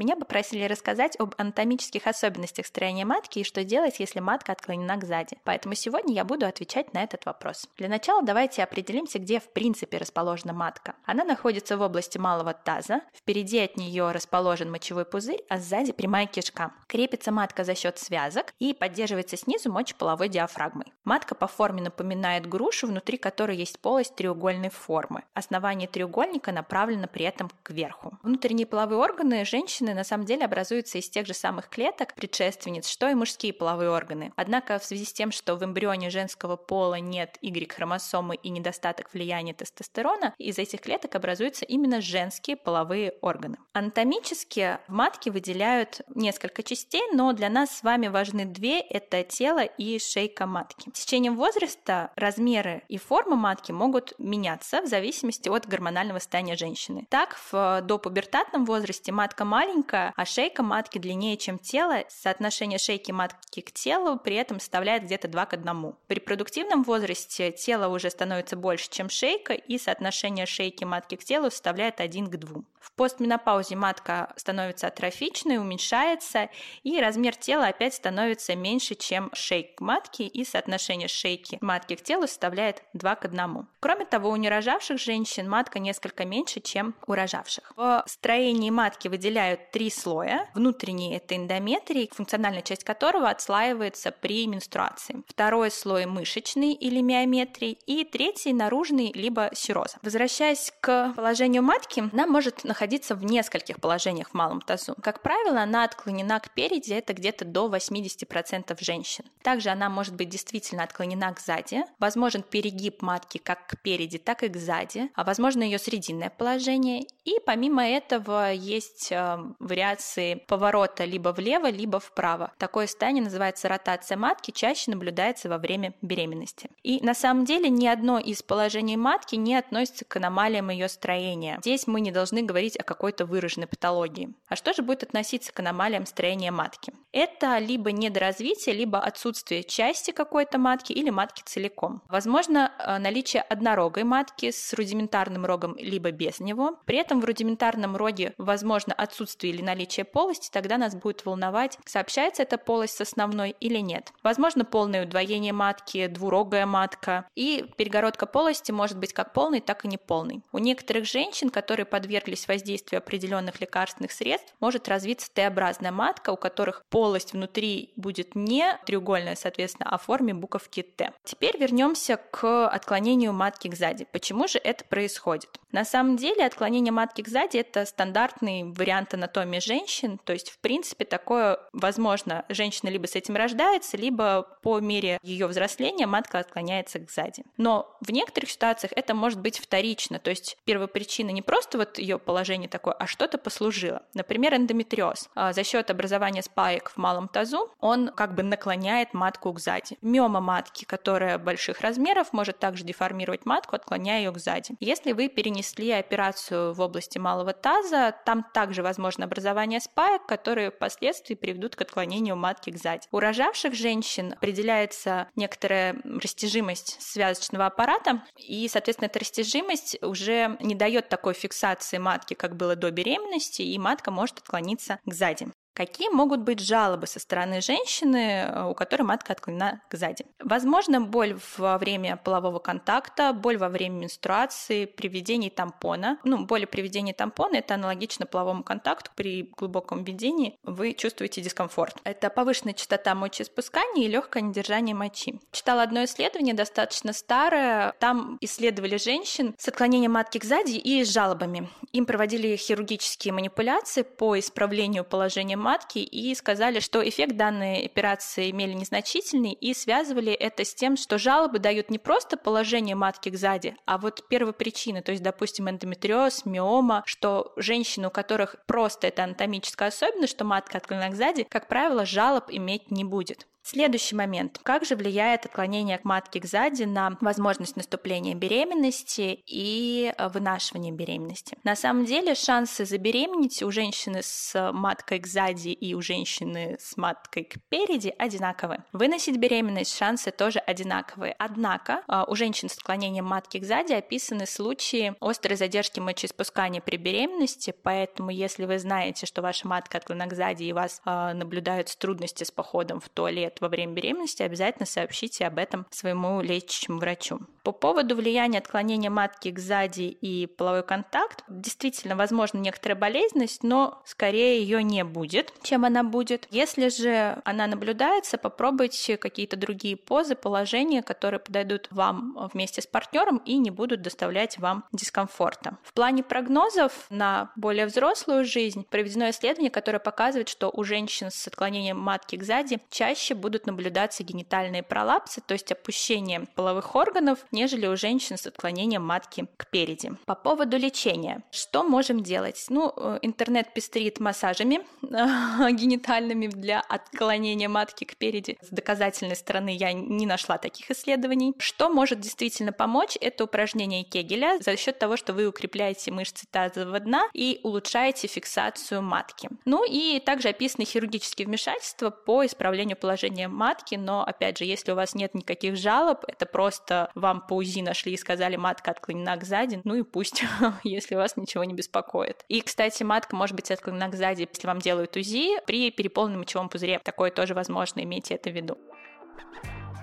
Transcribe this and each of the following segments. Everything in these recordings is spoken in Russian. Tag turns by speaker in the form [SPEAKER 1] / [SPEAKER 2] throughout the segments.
[SPEAKER 1] Меня попросили рассказать об анатомических особенностях строения матки и что делать, если матка отклонена к сзади. Поэтому сегодня я буду отвечать на этот вопрос. Для начала давайте определимся, где в принципе расположена матка. Она находится в области малого таза, впереди от нее расположен мочевой пузырь, а сзади прямая кишка. Крепится матка за счет связок и поддерживается снизу мочеполовой диафрагмой. Матка по форме напоминает грушу, внутри которой есть полость треугольной формы. Основание треугольника направлено при этом кверху. Внутренние половые органы женщины органы на самом деле образуются из тех же самых клеток, предшественниц, что и мужские половые органы. Однако в связи с тем, что в эмбрионе женского пола нет Y-хромосомы и недостаток влияния тестостерона, из этих клеток образуются именно женские половые органы. Анатомически в матке выделяют несколько частей, но для нас с вами важны две – это тело и шейка матки. С течением возраста размеры и форма матки могут меняться в зависимости от гормонального состояния женщины. Так, в допубертатном возрасте матка маленькая, маленькая, а шейка матки длиннее, чем тело, соотношение шейки матки к телу при этом составляет где-то 2 к 1. При продуктивном возрасте тело уже становится больше, чем шейка, и соотношение шейки матки к телу составляет 1 к 2. В постменопаузе матка становится атрофичной, уменьшается, и размер тела опять становится меньше, чем шейк матки, и соотношение шейки матки к телу составляет 2 к 1. Кроме того, у нерожавших женщин матка несколько меньше, чем у рожавших. В строении матки выделяют три слоя. Внутренний – это эндометрий, функциональная часть которого отслаивается при менструации. Второй слой – мышечный или миометрий, и третий – наружный, либо сероза. Возвращаясь к положению матки, она может находиться в нескольких положениях в малом тазу. Как правило, она отклонена к переди, это где-то до 80% женщин. Также она может быть действительно отклонена к сзади. Возможен перегиб матки как к переди, так и к сзади. А возможно ее срединное положение. И помимо этого есть э, вариации поворота либо влево, либо вправо. Такое состояние называется ротация матки, чаще наблюдается во время беременности. И на самом деле ни одно из положений матки не относится к аномалиям ее строения. Здесь мы не должны говорить о какой-то выраженной патологии. А что же будет относиться к аномалиям строения матки? Это либо недоразвитие, либо отсутствие части какой-то матки или матки целиком. Возможно, э, наличие однорогой матки с рудиментарным рогом, либо без него. При этом в рудиментарном роге возможно отсутствие или наличие полости, тогда нас будет волновать, сообщается эта полость с основной или нет. Возможно, полное удвоение матки, двурогая матка. И перегородка полости может быть как полной, так и неполной. У некоторых женщин, которые подверглись воздействию определенных лекарственных средств может развиться Т-образная матка, у которых полость внутри будет не треугольная, соответственно, а в форме буковки Т. Теперь вернемся к отклонению матки к сзади. Почему же это происходит? На самом деле отклонение матки к сзади – это стандартный вариант анатомии женщин, то есть, в принципе, такое возможно. Женщина либо с этим рождается, либо по мере ее взросления матка отклоняется к сзади. Но в некоторых ситуациях это может быть вторично, то есть первопричина не просто вот ее положение положение такое, а что-то послужило. Например, эндометриоз. А, за счет образования спаек в малом тазу он как бы наклоняет матку к сзади. Миома матки, которая больших размеров, может также деформировать матку, отклоняя ее к сзади. Если вы перенесли операцию в области малого таза, там также возможно образование спаек, которые впоследствии приведут к отклонению матки к сзади. У рожавших женщин определяется некоторая растяжимость связочного аппарата, и, соответственно, эта растяжимость уже не дает такой фиксации матки как было до беременности, и матка может отклониться к сзади. Какие могут быть жалобы со стороны женщины, э, у которой матка отклонена к сзади? Возможно, боль во время полового контакта, боль во время менструации, при введении тампона. Ну, боль при введении тампона – это аналогично половому контакту. При глубоком введении вы чувствуете дискомфорт. Это повышенная частота мочеиспускания и легкое недержание мочи. Читала одно исследование, достаточно старое. Там исследовали женщин с отклонением матки к сзади и с жалобами. Им проводили хирургические манипуляции по исправлению положения матки и сказали, что эффект данной операции имели незначительный и связывали это с тем, что жалобы дают не просто положение матки к сзади, а вот первопричины, то есть, допустим, эндометриоз, миома, что женщины, у которых просто это анатомическая особенность, что матка отклонена к сзади, как правило, жалоб иметь не будет. Следующий момент. Как же влияет отклонение к матке к сзади на возможность наступления беременности и э, вынашивания беременности? На самом деле шансы забеременеть у женщины с маткой к сзади и у женщины с маткой к переди одинаковы. Выносить беременность шансы тоже одинаковые. Однако э, у женщин с отклонением матки к сзади описаны случаи острой задержки мочеиспускания при беременности, поэтому если вы знаете, что ваша матка отклонена к сзади и вас э, наблюдаются трудности с походом в туалет во время беременности, обязательно сообщите об этом своему лечащему врачу. По поводу влияния отклонения матки к сзади и половой контакт, действительно, возможно, некоторая болезненность, но скорее ее не будет, чем она будет. Если же она наблюдается, попробуйте какие-то другие позы, положения, которые подойдут вам вместе с партнером и не будут доставлять вам дискомфорта. В плане прогнозов на более взрослую жизнь проведено исследование, которое показывает, что у женщин с отклонением матки к сзади чаще будут наблюдаться генитальные пролапсы, то есть опущение половых органов, нежели у женщин с отклонением матки к переди. По поводу лечения. Что можем делать? Ну, э, интернет пестрит массажами генитальными для отклонения матки к переди. С доказательной стороны я не нашла таких исследований. Что может действительно помочь? Это упражнение Кегеля за счет того, что вы укрепляете мышцы тазового дна и улучшаете фиксацию матки. Ну и также описаны хирургические вмешательства по исправлению положения матки, но опять же, если у вас нет никаких жалоб, это просто вам по УЗИ нашли и сказали, матка отклонена к сзади, ну и пусть, если вас ничего не беспокоит. И, кстати, матка может быть отклонена к сзади, если вам делают УЗИ при переполненном мочевом пузыре. Такое тоже возможно, имейте это в виду.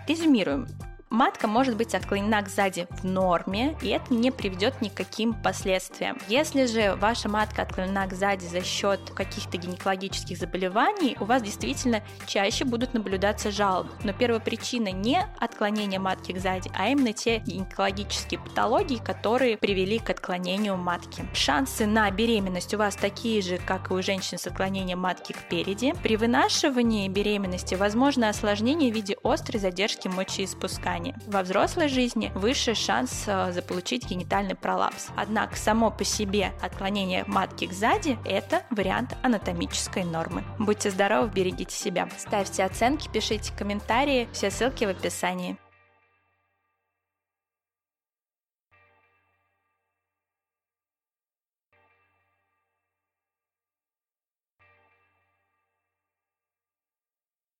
[SPEAKER 1] Резюмируем. Матка может быть отклонена к сзади в норме, и это не приведет ни к каким последствиям. Если же ваша матка отклонена к сзади за счет каких-то гинекологических заболеваний, у вас действительно чаще будут наблюдаться жалобы. Но первая причина не отклонение матки к сзади, а именно те гинекологические патологии, которые привели к отклонению матки. Шансы на беременность у вас такие же, как и у женщин с отклонением матки к переди. При вынашивании беременности возможно осложнение в виде острой задержки мочеиспускания ткани. Во взрослой жизни выше шанс э, заполучить генитальный пролапс. Однако само по себе отклонение матки к сзади – это вариант анатомической нормы. Будьте здоровы, берегите себя. Ставьте оценки, пишите комментарии, все ссылки в описании.